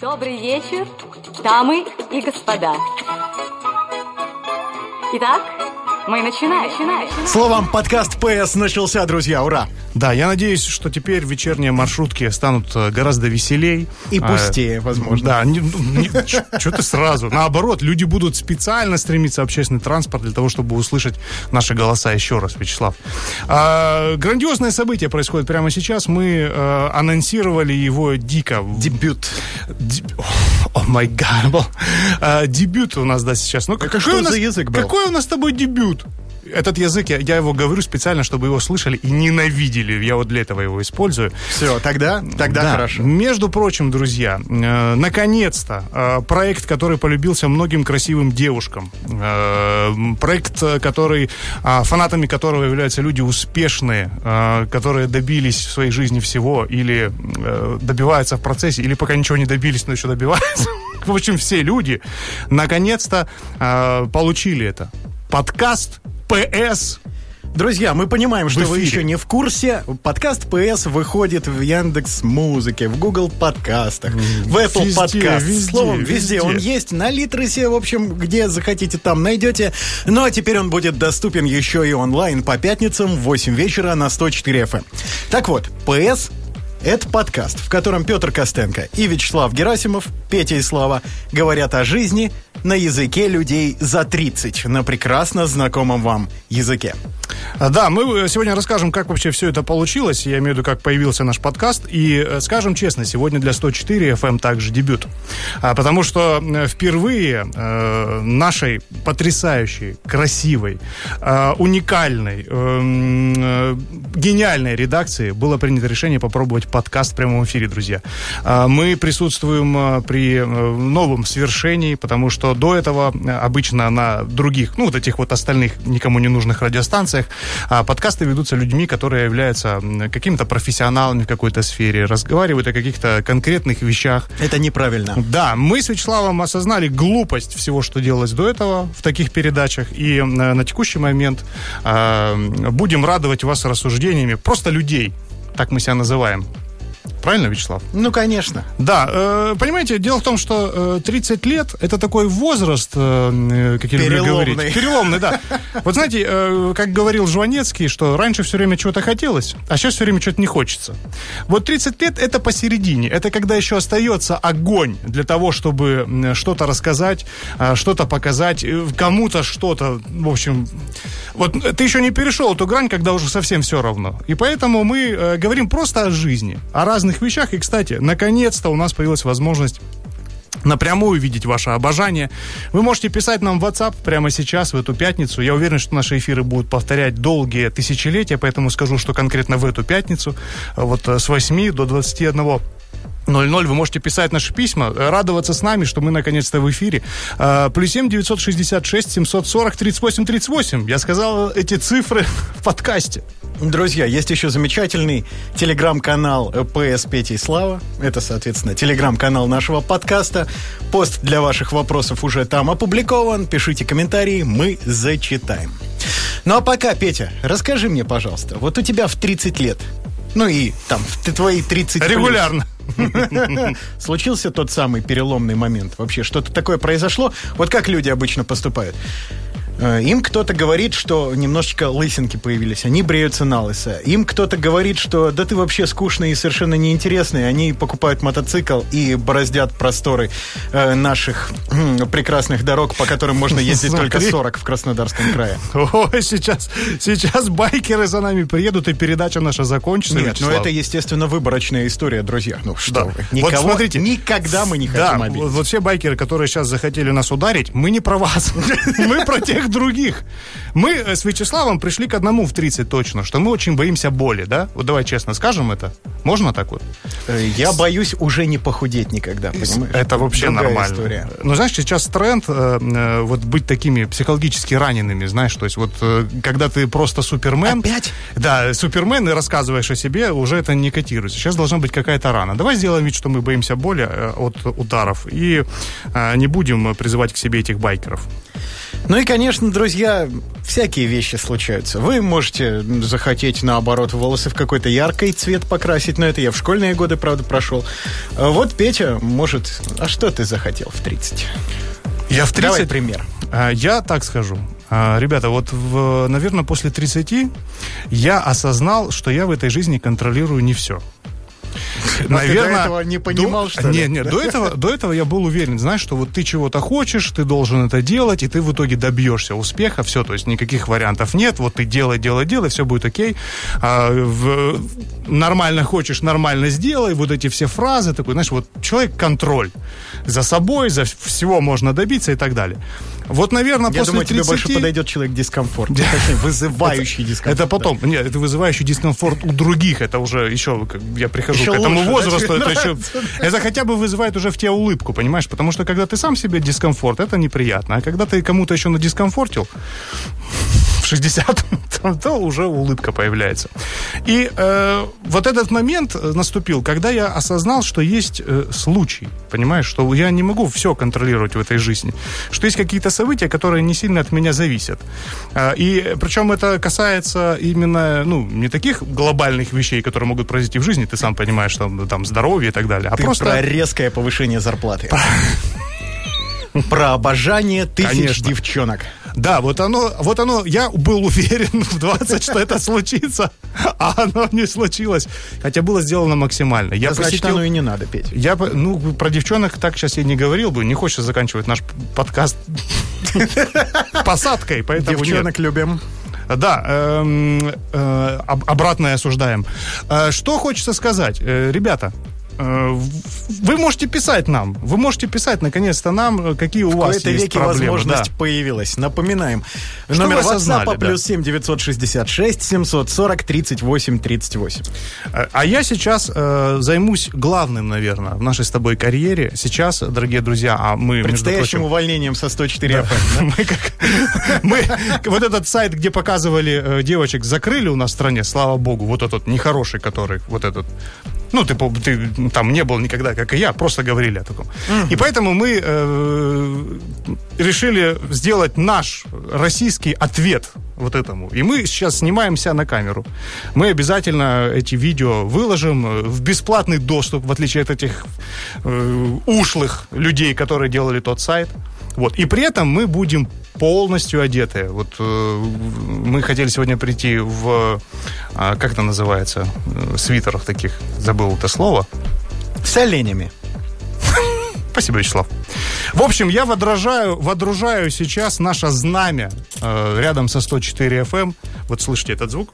Добрый вечер, дамы и господа. Итак, мы начинаем. начинаем. Словом, подкаст PS начался, друзья, ура! Да, я надеюсь, что теперь вечерние маршрутки станут э, гораздо веселей. И пустее, А, возможно. Да, что ты сразу. Наоборот, люди будут специально стремиться в общественный транспорт для того, чтобы услышать наши голоса еще раз, Вячеслав. А, грандиозное событие происходит прямо сейчас. Мы э, анонсировали его дико. Дебют. О май гад. А, Дебют у нас, да, сейчас. Ну, какой что у нас- за язык был? Какой у нас с тобой дебют? Этот язык, я, я его говорю специально, чтобы его слышали и ненавидели. Я вот для этого его использую. Все, тогда, тогда Да. хорошо. Между прочим, друзья, э, наконец-то э, проект, который полюбился многим красивым девушкам, э, проект, э, который а, фанатами которого являются люди успешные, э, которые добились в своей жизни всего или э, добиваются в процессе, или пока ничего не добились, но еще добиваются. В общем, все люди наконец-то э, получили это. Подкаст ПС Друзья, мы понимаем, что вы еще не в курсе. Подкаст PS выходит в Яндекс Музыке, в Google подкастах, в Apple Везде, подкаст. везде, Словом, везде. везде. Он есть на Литресе, в общем, где захотите, там найдете. Ну а теперь он будет доступен еще и онлайн по пятницам в 8 вечера на 104 FM. Так вот, PS это подкаст, в котором Петр Костенко и Вячеслав Герасимов, Петя и Слава говорят о жизни на языке людей за 30, на прекрасно знакомом вам языке. А, Да, мы э, сегодня расскажем, как вообще все это получилось. Я имею в виду, как появился наш подкаст. И э, скажем честно, сегодня для 104 FM также дебют. А, Потому что э, впервые нашей потрясающей, красивой, уникальной, эм, гениальной редакции было принято решение попробовать подкаст в прямом эфире, друзья. А, Мы присутствуем э, при э, новом свершении, потому что до этого э, обычно на других, ну, вот этих вот остальных никому не нужных радиостанциях а, подкасты ведутся людьми, которые являются какими-то профессионалами в какой-то сфере, разговаривают о каких-то конкретных вещах. Это неправильно. Да, мы с Вячеславом осознали глупость всего, что делалось до этого в таких передачах, и э, на текущий момент будем радовать вас рассуждениями просто людей, так мы себя называем. Правильно, Вячеслав? Ну, конечно. Да, э, понимаете, дело в том, что э, 30 лет это такой возраст, э, э, как я люблю Переломный. говорить. Переломный, да. Вот знаете, э, как говорил Жванецкий, что раньше все время чего-то хотелось, а сейчас все время чего-то не хочется. Вот 30 лет это посередине. Это когда еще остается огонь для того, чтобы что-то рассказать, э, что-то показать, кому-то что-то. В общем, вот ты еще не перешел эту грань, когда уже совсем все равно. И поэтому мы э, говорим просто о жизни, о разных вещах. И, кстати, наконец-то у нас появилась возможность напрямую видеть ваше обожание. Вы можете писать нам в WhatsApp прямо сейчас, в эту пятницу. Я уверен, что наши эфиры будут повторять долгие тысячелетия, поэтому скажу, что конкретно в эту пятницу, э, вот э, с 8 до 21 00 вы можете писать наши письма, радоваться с нами, что мы наконец-то в эфире. Э, Плюс 7 966 740 38 38. Я сказал эти цифры в подкасте. Друзья, есть еще замечательный телеграм-канал PS Петя и Слава. Это, соответственно, телеграм-канал нашего подкаста. Пост для ваших вопросов уже там опубликован. Пишите комментарии, мы зачитаем. Ну а пока, Петя, расскажи мне, пожалуйста, вот у тебя в 30 лет, ну и там, в т- твои 30 плюс, Регулярно. Случился тот самый переломный момент? Вообще, что-то такое произошло? Вот как люди обычно поступают? Э, Им кто-то говорит, что немножечко лысинки появились, они бреются на лысо. Им кто-то говорит, что да ты вообще скучный и совершенно неинтересный. Они покупают мотоцикл и бороздят просторы э, наших м, прекрасных дорог, по которым можно ездить только Смотри. 40 в Краснодарском крае. Ой, сейчас, сейчас байкеры за нами приедут, и передача наша закончится. Нет, ну Вячеслав. это, естественно, выборочная история, друзья. Ну что Да. вы. Вот Никого, смотрите. никогда мы не Да, хотим обидеть. вот, вот все байкеры, которые сейчас захотели нас ударить, мы не про вас. Мы про тех других. Мы э, с Вячеславом пришли к одному в 30 точно, что мы очень боимся боли, да? Вот давай честно скажем это. Можно так вот? Э, Я боюсь уже не похудеть никогда, понимаешь? Это вообще Другая нормально. история. Но знаешь, сейчас тренд э, э, вот быть такими психологически ранеными, знаешь, то есть вот э, когда ты просто супермен. Опять? Да, супермен и рассказываешь о себе, уже это не котируется. Сейчас должна быть какая-то рана. Давай сделаем вид, что мы боимся боли э, от ударов и э, не будем призывать к себе этих байкеров. Ну и, конечно, друзья, всякие вещи случаются. Вы можете захотеть, наоборот, волосы в какой-то яркий цвет покрасить, но это я в школьные годы, правда, прошел. А Вот Петя может... А что ты захотел в 30? Я в 30... Давай пример. А, Я так скажу. А, Ребята, вот, в, наверное, после 30 я осознал, что я в этой жизни контролирую не все. А ты до этого не понимал, что ли? Нет, нет, до этого, до этого я был уверен, знаешь, что вот ты чего-то хочешь, ты должен это делать, и ты в итоге добьешься успеха, все, то есть никаких вариантов нет, вот ты делай, делай, делай, все будет окей. А, в- нормально хочешь, нормально сделай, вот эти все фразы, такой, знаешь, вот человек контроль за собой, за всего можно добиться и так далее. Вот, наверное, Я после думаю, тебе 30... больше подойдет человек дискомфорт. Точнее, вызывающий дискомфорт. Это потом. Нет, это вызывающий дискомфорт у других. Это уже еще, я прихожу к этому возрасту. тебе Это, еще, это хотя бы вызывает уже в тебе улыбку, понимаешь? Потому что когда ты сам себе дискомфорт, это неприятно. А когда ты кому-то еще надискомфортил, в 60, то, уже улыбка появляется. И э, вот этот момент э, наступил, когда я осознал, что есть э, случай, понимаешь, что я не могу все контролировать в этой жизни, что есть какие-то события, которые не сильно от меня зависят. А, И причем это касается именно, ну, не таких глобальных вещей, которые могут произойти в жизни, ты сам понимаешь, там, там здоровье и так далее, а Ты просто... про резкое повышение зарплаты. Про обожание тысяч Конечно. девчонок. Да, вот оно, вот оно, я был уверен в 20, что это случится, а оно не случилось. Хотя было сделано максимально. Я Значит, оно и не надо петь. Я, ну, про девчонок так сейчас я не говорил бы. Не хочется заканчивать наш подкаст посадкой, поэтому. Девчонок любим. Да, эм, э, об- обратное осуждаем. Э, Что хочется сказать? Э, Ребята, вы можете писать нам. Вы можете писать, наконец-то, нам, э, какие у В вас есть веке проблемы. возможность Да. появилась. Напоминаем. Что Номер WhatsApp да. плюс 7 966 740 38 38. Э, А я сейчас э, займусь главным, наверное, в нашей с тобой карьере. Сейчас, дорогие друзья, а мы, Предстоящим прочим, увольнением со 104 FM. мы, как, мы вот этот сайт, где показывали э, девочек, закрыли у нас в стране, слава богу, вот этот нехороший, который, вот этот, ну, ты, ты там не был никогда, как и я, просто говорили о таком. И поэтому мы э, решили сделать наш российский ответ вот этому. И мы сейчас снимаемся на камеру. Мы обязательно эти видео выложим э, в бесплатный доступ, в отличие от этих э, ушлых людей, которые делали тот сайт. Вот. И при этом мы будем полностью одеты. Вот э, мы хотели сегодня прийти в, а, как это называется, э, свитерах таких, забыл это слово. С оленями. Спасибо, Вячеслав. В общем, я водружаю, водружаю сейчас наше знамя э, рядом со 104 FM. Вот слышите этот звук?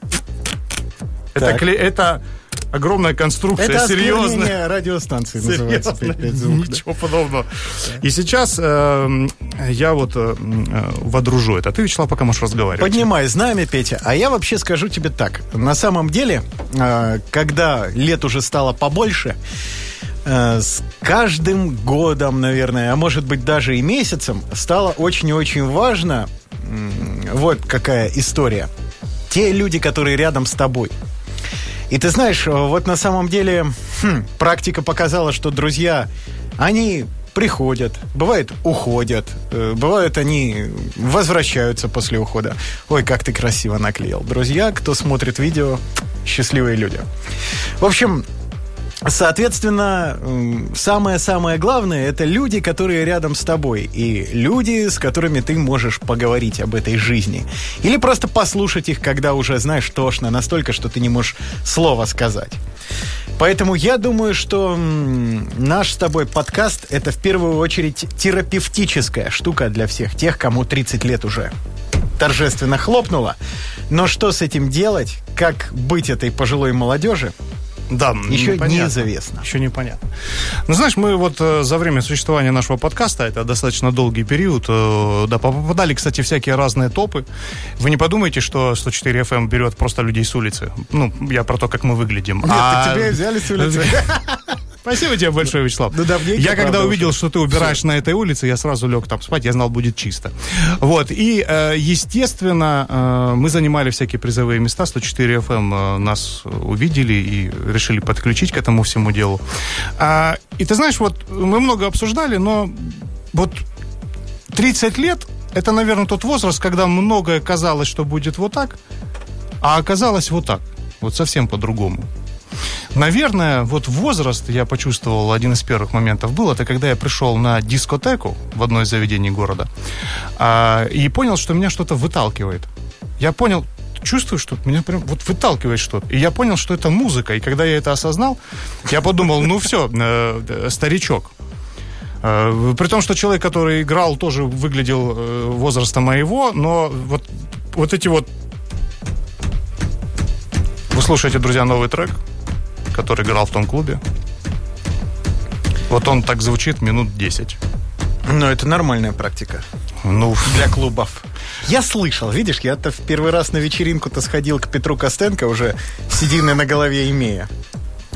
Это, Так. кле- это огромная конструкция, Это серьезная. радиостанции называется. Ничего подобного. И сейчас э, я вот э, водружу это. Ты, Вячеслав, пока можешь разговаривать. Поднимай знамя, Петя. А я вообще скажу тебе так. На самом деле, э, когда лет уже стало побольше, э, с каждым годом, наверное, а может быть даже и месяцем, стало очень и очень важно, вот какая история, те люди, которые рядом с тобой. И ты знаешь, вот на самом деле хм, практика показала, что друзья, они приходят, бывает уходят, э, бывают они возвращаются после ухода. Ой, как ты красиво наклеил. Друзья, кто смотрит видео, счастливые люди. В общем, Соответственно, самое-самое главное это люди, которые рядом с тобой, и люди, с которыми ты можешь поговорить об этой жизни. Или просто послушать их, когда уже, знаешь, тошно настолько, что ты не можешь слова сказать. Поэтому я думаю, что наш с тобой подкаст это в первую очередь терапевтическая штука для всех тех, кому 30 лет уже торжественно хлопнуло. Но что с этим делать, как быть этой пожилой молодежи, Да, Еще непонятно. неизвестно. Еще непонятно. Ну, знаешь, мы вот э, за время существования нашего подкаста, это достаточно долгий период, э, да, попадали, кстати, всякие разные топы. Вы не подумайте, что 104 FM берет просто людей с улицы. Ну, я про то, как мы выглядим. Нет, А- тебя взяли с улицы. Спасибо тебе большое, Вячеслав. Ну, давненько, я когда правда, увидел, уже. что ты убираешь на этой улице, я сразу лег там спать, я знал, будет чисто. Вот, и, э, естественно, э, мы занимали всякие призовые места, 104 FM э, нас увидели и решили подключить к этому всему делу. А, и ты знаешь, вот мы много обсуждали, но вот 30 лет это, наверное, тот возраст, когда многое казалось, что будет вот так, а оказалось вот так. Вот совсем по-другому. Наверное, вот возраст я почувствовал, один из первых моментов был, это когда я пришел на дискотеку в одно из заведений города а, и понял, что меня что-то выталкивает. Я понял, чувствую, что меня прям вот выталкивает что-то. И я понял, что это музыка. И когда я это осознал, я подумал, ну все, э, старичок. Э, при том, что человек, который играл, тоже выглядел э, возраста моего, но вот, вот эти вот... Вы слушаете, друзья, новый трек, который играл в том клубе. Вот он так звучит минут 10. Ну, это нормальная практика. Ну, для клубов. Я слышал, видишь, я-то в первый раз на вечеринку-то сходил к Петру Костенко, уже седины на голове имея.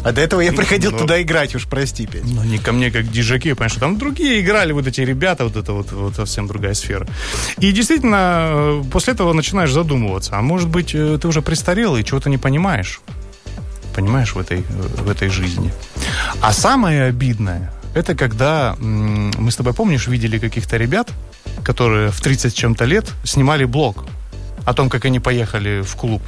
А до этого я приходил ну, туда играть, уж прости, Петь. Ну, не ко мне как диджаки, потому что там другие играли, вот эти ребята, вот это вот, вот совсем другая сфера. И действительно, э, после этого начинаешь задумываться, а может быть, э, ты уже престарел и чего-то не понимаешь. Понимаешь, в этой, в этой жизни. А самое обидное, это когда мы с тобой, помнишь, видели каких-то ребят, которые в 30 чем-то лет снимали блог о том, как они поехали в клуб.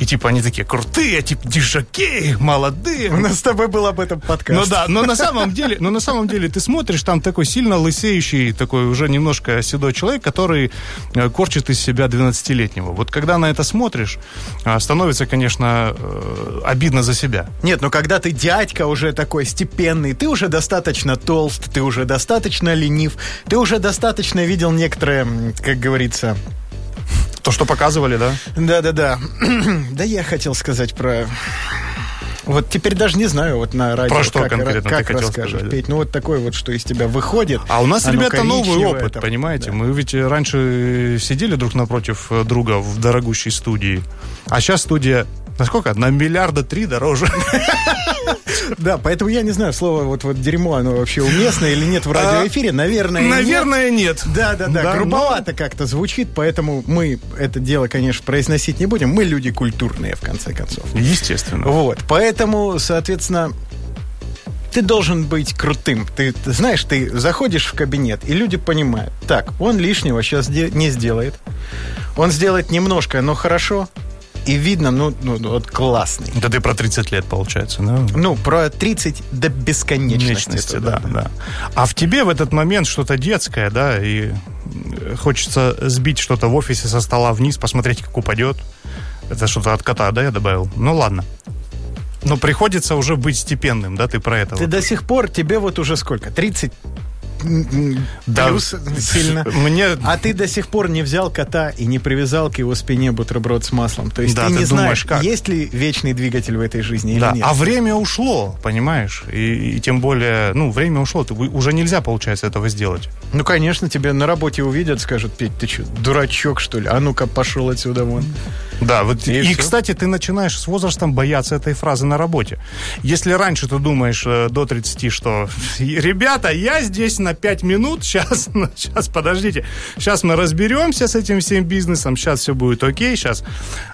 И типа они такие крутые, типа дижаки, молодые. У нас с тобой был об этом подкаст. Ну да, но на самом деле, но на самом деле ты смотришь, там такой сильно лысеющий, такой уже немножко седой человек, который э, корчит из себя 12-летнего. Вот когда на это смотришь, а, становится, конечно, э, обидно за себя. Нет, но когда ты дядька уже такой степенный, ты уже достаточно толст, ты уже достаточно ленив, ты уже достаточно видел некоторые, как говорится, то, что показывали, да? Да-да-да. Да я хотел сказать про... Вот теперь даже не знаю, вот на радио Про что как, конкретно как ты хотел сказать? Петь, ну вот такой вот, что из тебя выходит. А у нас, ребята, новый опыт, там, понимаете? Да. Мы ведь раньше сидели друг напротив друга в дорогущей студии, а сейчас студия Насколько? На миллиарда три дороже. Да, поэтому я не знаю, слово вот, вот дерьмо, оно вообще уместно или нет в радиоэфире. Наверное, Наверное, нет. Да, да, да. Грубовато как-то звучит, поэтому мы это дело, конечно, произносить не будем. Мы люди культурные, в конце концов. Естественно. Вот. Поэтому, соответственно, ты должен быть крутым. Ты, ты знаешь, ты заходишь в кабинет, и люди понимают, так, он лишнего сейчас не сделает. Он сделает немножко, но хорошо и видно, ну, ну, вот классный. Да ты про 30 лет, получается, да? Ну, про 30 до бесконечности. Бесконечности, да, да, да. А в тебе в этот момент что-то детское, да, и хочется сбить что-то в офисе со стола вниз, посмотреть, как упадет. Это что-то от кота, да, я добавил? Ну, ладно. Но приходится уже быть степенным, да, ты про это. Ты вот. до сих пор, тебе вот уже сколько? 30 да, плюс сильно. Мне... А ты до сих пор не взял кота и не привязал к его спине бутерброд с маслом. То есть да, ты, ты не думаешь, знаешь, как? есть ли вечный двигатель в этой жизни да. или нет. А время ушло, понимаешь? И, и тем более, ну, время ушло. Ты, уже нельзя, получается, этого сделать. Ну, конечно, тебе на работе увидят, скажут, Петь, ты что, дурачок, что ли? А ну-ка, пошел отсюда вон. Да, вот и, и кстати, ты начинаешь с возрастом бояться этой фразы на работе. Если раньше ты думаешь э, до 30, что ребята, я здесь на 5 минут, сейчас, сейчас, подождите, сейчас мы разберемся с этим всем бизнесом, сейчас все будет окей, сейчас.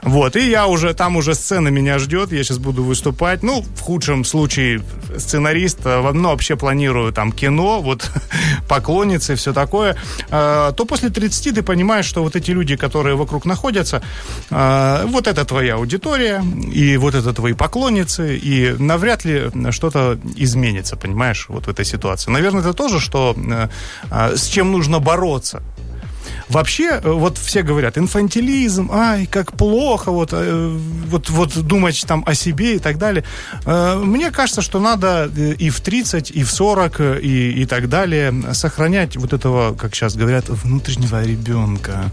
Вот, и я уже, там уже сцена меня ждет, я сейчас буду выступать. Ну, в худшем случае сценарист, э, ну, вообще планирую там кино, вот, поклонницы, все такое. Э, то после 30 ты понимаешь, что вот эти люди, которые вокруг находятся, э, вот это твоя аудитория, и вот это твои поклонницы, и навряд ли что-то изменится, понимаешь, вот в этой ситуации. Наверное, это тоже, что э, а, с чем нужно бороться. Вообще, э, вот все говорят, инфантилизм, ай, как плохо, вот, э, вот, вот думать там о себе и так далее. Э, мне кажется, что надо и в 30, и в 40, и, и так далее сохранять вот этого, как сейчас говорят, внутреннего ребенка.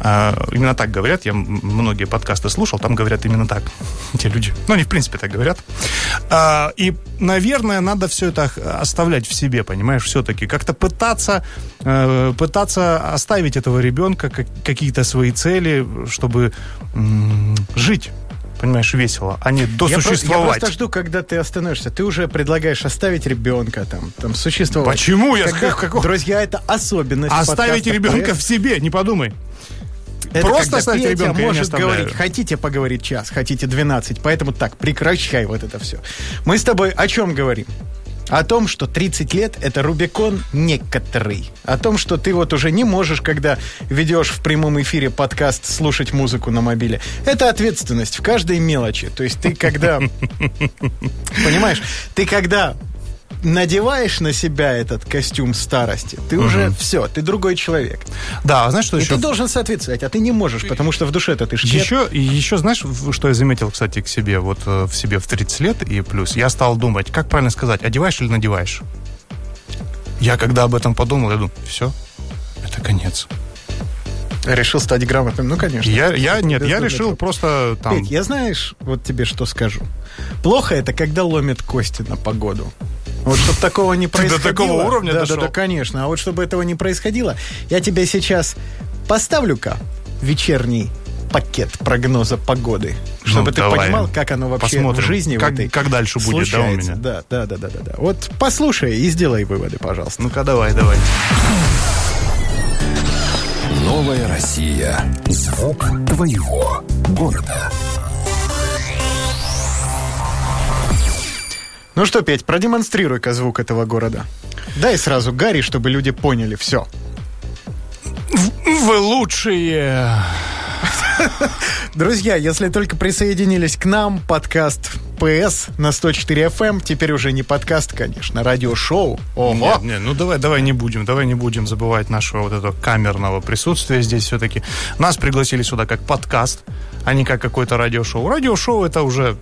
А, именно так говорят, я многие подкасты слушал, там говорят именно так те люди. Ну, они в принципе так говорят. А, и, наверное, надо все это оставлять в себе, понимаешь, все-таки. Как-то пытаться, пытаться оставить этого ребенка как, какие-то свои цели, чтобы м- жить понимаешь, весело, а не досуществовать. Я, про, я просто жду, когда ты остановишься. Ты уже предлагаешь оставить ребенка, там, там существовать. Почему? Я как, как, Друзья, это особенность Оставить ребенка в себе, не подумай. Это Просто оставить ребенка может говорить, хотите поговорить час, хотите 12, поэтому так, прекращай вот это все. Мы с тобой о чем говорим? О том, что 30 лет – это Рубикон некоторый. О том, что ты вот уже не можешь, когда ведешь в прямом эфире подкаст, слушать музыку на мобиле. Это ответственность в каждой мелочи. То есть ты когда... Понимаешь? Ты когда надеваешь на себя этот костюм старости, ты уже все, ты другой человек. Да, а знаешь, что И еще? ты должен соответствовать, а ты не можешь, потому что в душе-то ты шкет. Еще, еще, знаешь, что я заметил, кстати, к себе, вот э, в себе в 30 лет и плюс, я стал думать, как правильно сказать, одеваешь или надеваешь? Я когда об этом подумал, я думаю, все, это конец. Решил стать грамотным, ну, конечно. Я, я нет, я решил так. просто там... Петь, я знаешь, вот тебе что скажу. Плохо это, когда ломят кости на погоду. Вот чтобы такого не Ты до происходило. такого уровня да, дошел? Да, да, конечно. А вот чтобы этого не происходило, я тебе сейчас поставлю-ка вечерний пакет прогноза погоды, чтобы Ну, ты давай. понимал, как оно вообще Посмотрим, в жизни как- в этой как дальше будет, да, у случается. меня? Да, да, да, да, да, да. Вот послушай и сделай выводы, пожалуйста. Ну-ка, давай, давай. Новая Россия. Звук твоего города. Ну что, Петь, продемонстрируй-ка звук этого города. Дай сразу Гарри, чтобы люди поняли все. Вы лучшие. Друзья, если только присоединились к нам, подкаст ПС на 104 FM, эм. теперь уже не подкаст, конечно, радиошоу. Ого! Нет, нет, ну давай, давай не будем, давай не будем забывать нашего вот этого камерного присутствия здесь все-таки. Нас пригласили сюда как подкаст, а не как какое-то радиошоу. Радиошоу это уже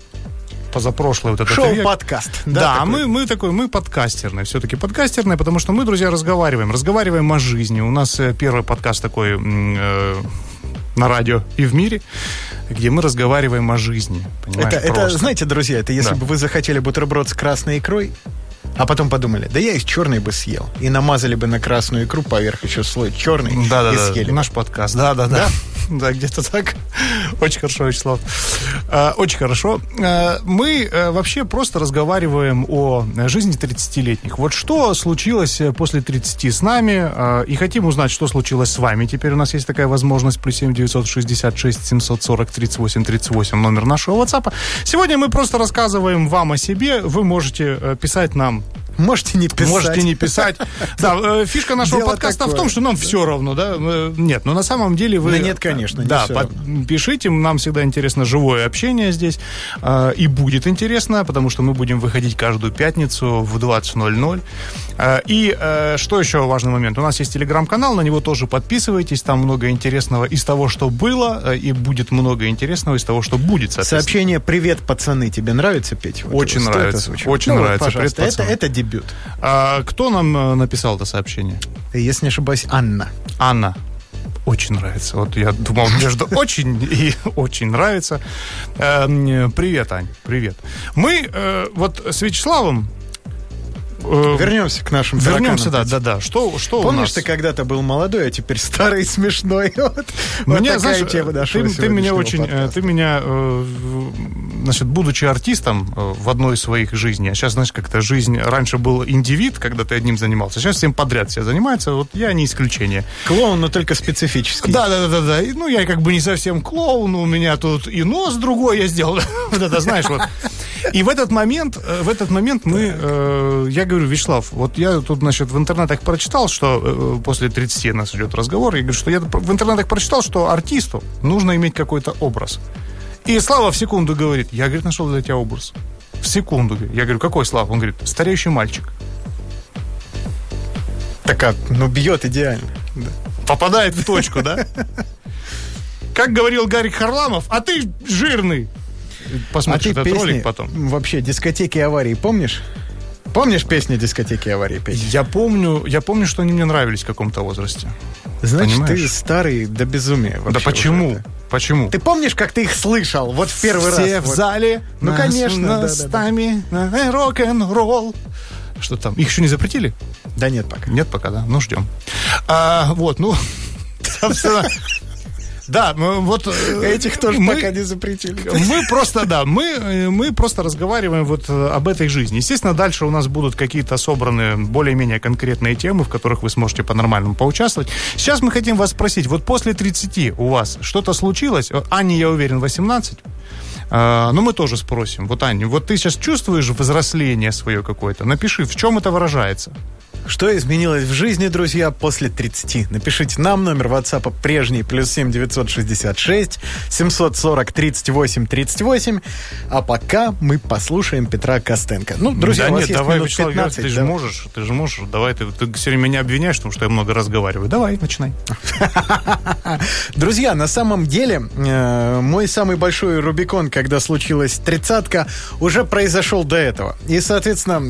позапрошлый вот век. Шоу-подкаст. Да, такой? мы, мы такой, мы подкастерные, все-таки подкастерные, потому что мы, друзья, разговариваем, разговариваем о жизни. У нас э, первый подкаст такой э, на радио и в мире, где мы разговариваем о жизни. Это, это, знаете, друзья, это если Да. бы вы захотели бутерброд с красной икрой, а потом подумали, да я из черной бы съел. И намазали бы на красную икру поверх еще слой черный Да, да, и да. съели. Наш подкаст. Да, да, да. Да, где-то так. Очень хорошо, Вячеслав. А, Очень хорошо. А, Мы э, вообще просто разговариваем о жизни 30-летних. Вот что случилось э, после 30 с нами, а, и хотим узнать, что случилось с вами. Теперь у нас есть такая возможность. Плюс 7 966 740 38 38 номер нашего WhatsApp. Сегодня мы просто рассказываем вам о себе. Вы можете э, писать нам Можете не писать. Можете не писать. Да, э, фишка нашего Дело подкаста в том, что нам все равно, да? Нет, но на самом деле вы... Да нет, конечно, не Да, под- пишите, нам всегда интересно живое общение здесь. э, И будет интересно, потому что мы будем выходить каждую пятницу в 20.00. Э, И э, что еще важный момент? У нас есть телеграм-канал, на него тоже подписывайтесь. Там много интересного из того, что было, э, и будет много интересного из того, что будет. Сообщение «Привет, пацаны» тебе нравится, Петь? Вот Очень нравится, очень Ну вот, нравится. пожалуйста, «Привет, это, пацаны». это дебют. А Кто нам э, написал это сообщение? Если не ошибаюсь, Анна. Анна. Очень нравится. Вот я думал между очень и очень нравится. Эм, Привет, Ань, привет. Мы э, вот с Вячеславом э, Вернемся к нашим вернемся, да, тараканам. да, да. Что, что у Помнишь, нас? ты когда-то был молодой, а теперь старый смешной. Вот, вот Меня, такая знаешь, тема ты, нашего ты меня сегодняшнего очень, э, подкаста. ты меня, э, значит, будучи артистом э, в одной из своих жизней, а сейчас, знаешь, как-то жизнь, раньше был индивид, когда ты одним занимался, сейчас всем подряд все занимаются, вот я не исключение. Клоун, но только специфический. Да, да, да, да, да. Ну, я как бы не совсем клоун, у меня тут и нос другой я сделал. Вот это, знаешь, вот. И в этот момент, э, в этот момент мы, э, я говорю, Вячеслав, вот я тут, значит, в интернетах прочитал, что э, после 30 нас идет разговор, я говорю, что я в интернетах прочитал, что артисту нужно иметь какой-то образ. И Слава в секунду говорит, я, говорит, нашел для тебя образ. В секунду. Я говорю, какой Слава? Он говорит, стареющий мальчик. Так как, ну бьет идеально. Попадает в точку, да? Как говорил Гарик Харламов, а ты жирный. А Посмотришь ты этот песни, ролик потом. вообще, дискотеки аварии, помнишь? Помнишь песни дискотеки аварии, Петь? Я помню, я помню, что они мне нравились в каком-то возрасте. Значит, ты Понимаешь? старый до безумия. вообще да почему? уже. Почему? Ты помнишь, как ты их слышал? Вот в первый Все раз. в вот. зале. Ну, нас- конечно, да, нас да, да. тами, э, рок-н-ролл. Что там? Их еще не запретили? Да нет пока. Нет пока, да? Ну, ждем. А, вот, ну, собственно, да, вот... э, Этих тоже мы- пока не запретили. Мы просто, да, мы, э, мы просто разговариваем вот э, об этой жизни. Естественно, дальше у нас будут какие-то собраны более-менее конкретные темы, в которых вы сможете по-нормальному поучаствовать. Сейчас мы хотим вас спросить, вот после 30 у вас что-то случилось? Ане, я уверен, 18. А, ну, мы тоже спросим. Вот, Аня, вот ты сейчас чувствуешь взросление свое какое-то? Напиши, в чем это выражается? Что изменилось в жизни, друзья, после 30? Напишите нам, номер WhatsApp прежний, плюс 7 966 740 38 38. А пока мы послушаем Петра Костенко. Ну, друзья, да у вас нет, есть давай, минут Вячеслав 15, Георгиевич, ты да? же можешь, ты же можешь, давай, ты, ты все время меня обвиняешь, потому что я много разговариваю. Давай, начинай. Друзья, на самом деле, э, мой самый большой Рубикон, когда случилась тридцатка, уже произошел до этого. И, соответственно,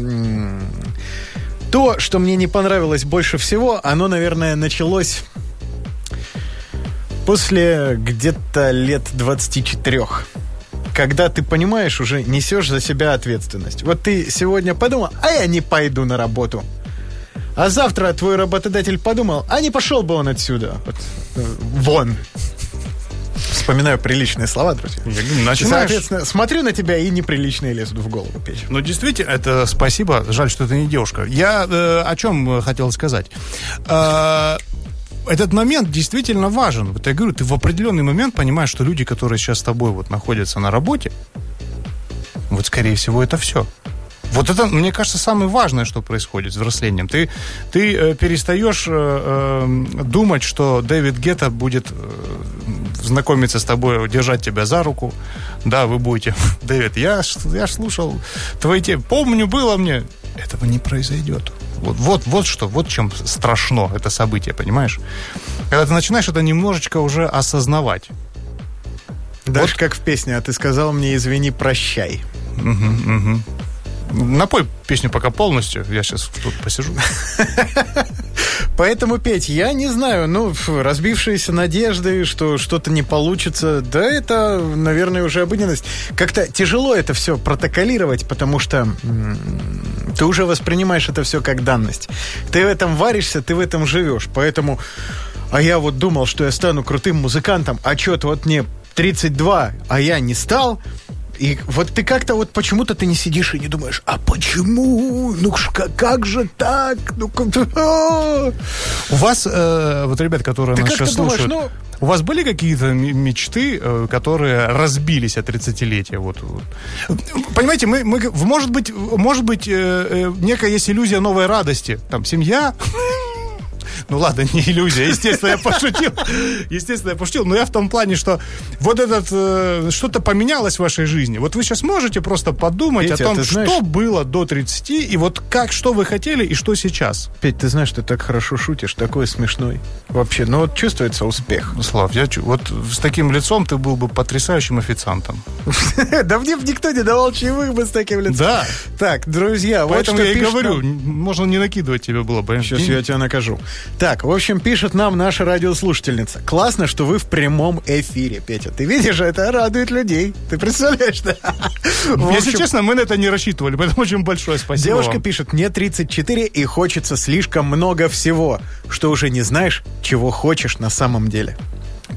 то, что мне не понравилось больше всего, оно, наверное, началось после где-то лет 24 когда ты понимаешь, уже несешь за себя ответственность. Вот ты сегодня подумал, а я не пойду на работу. А завтра твой работодатель подумал, а не пошел бы он отсюда. Вот, э, вон. Вспоминаю приличные слова, друзья. Я Начинаешь... Соответственно, смотрю на тебя, и неприличные лезут в голову печь. Ну, действительно, это спасибо. Жаль, что ты не девушка. Я э, о чем э, хотел сказать. Э, этот момент действительно важен. Вот я говорю, ты в определенный момент понимаешь, что люди, которые сейчас с тобой вот находятся на работе, вот, скорее всего, это все. Вот это, мне кажется, самое важное, что происходит с взрослением. Ты, ты э, перестаешь э, э, думать, что Дэвид Гетта будет э, знакомиться с тобой, держать тебя за руку. Да, вы будете. Дэвид, я, я слушал твои те. Помню, было мне. Этого не произойдет. Вот, вот, вот что, вот чем страшно это событие, понимаешь? Когда ты начинаешь это немножечко уже осознавать. Даже как в песне, а ты сказал мне, извини, прощай. Напой песню пока полностью, я сейчас тут посижу. Поэтому, Петь, я не знаю, ну, разбившиеся надежды, что что-то не получится, да это, наверное, уже обыденность. Как-то тяжело это все протоколировать, потому что ты уже воспринимаешь это все как данность. Ты в этом варишься, ты в этом живешь. Поэтому, а я вот думал, что я стану крутым музыкантом, а что-то вот мне 32, а я не стал, и вот ты как-то вот почему-то ты не сидишь и не думаешь, а почему? Ну как, как же так? Ну как а!» У вас, э, вот ребят, которые Ты нас сейчас ты думаешь, слушают, у вас были какие-то мечты, э, которые разбились от 30-летия? Вот. Понимаете, мы, мы, может быть, может быть э, э, некая есть иллюзия новой радости. Там, семья... Ну ладно, не иллюзия, естественно, я пошутил. Естественно, я пошутил, но я в том плане, что вот этот э, что-то поменялось в вашей жизни. Вот вы сейчас можете просто подумать Петя, о том, знаешь- что было до 30, и вот как, что вы хотели, и что сейчас. Петь, ты знаешь, ты так хорошо шутишь, такой смешной. Вообще, ну вот чувствуется успех. Слав, я вот с таким лицом ты был бы потрясающим официантом. Да мне бы никто не давал чаевых бы с таким лицом. Да. Так, друзья, вот что я и говорю, можно не накидывать тебе было бы. Сейчас я тебя накажу. Так, в общем, пишет нам наша радиослушательница. Классно, что вы в прямом эфире, Петя. Ты видишь, это радует людей. Ты представляешь, да? В Если общем, честно, мы на это не рассчитывали, поэтому очень большое спасибо Девушка вам. пишет, мне 34 и хочется слишком много всего, что уже не знаешь, чего хочешь на самом деле.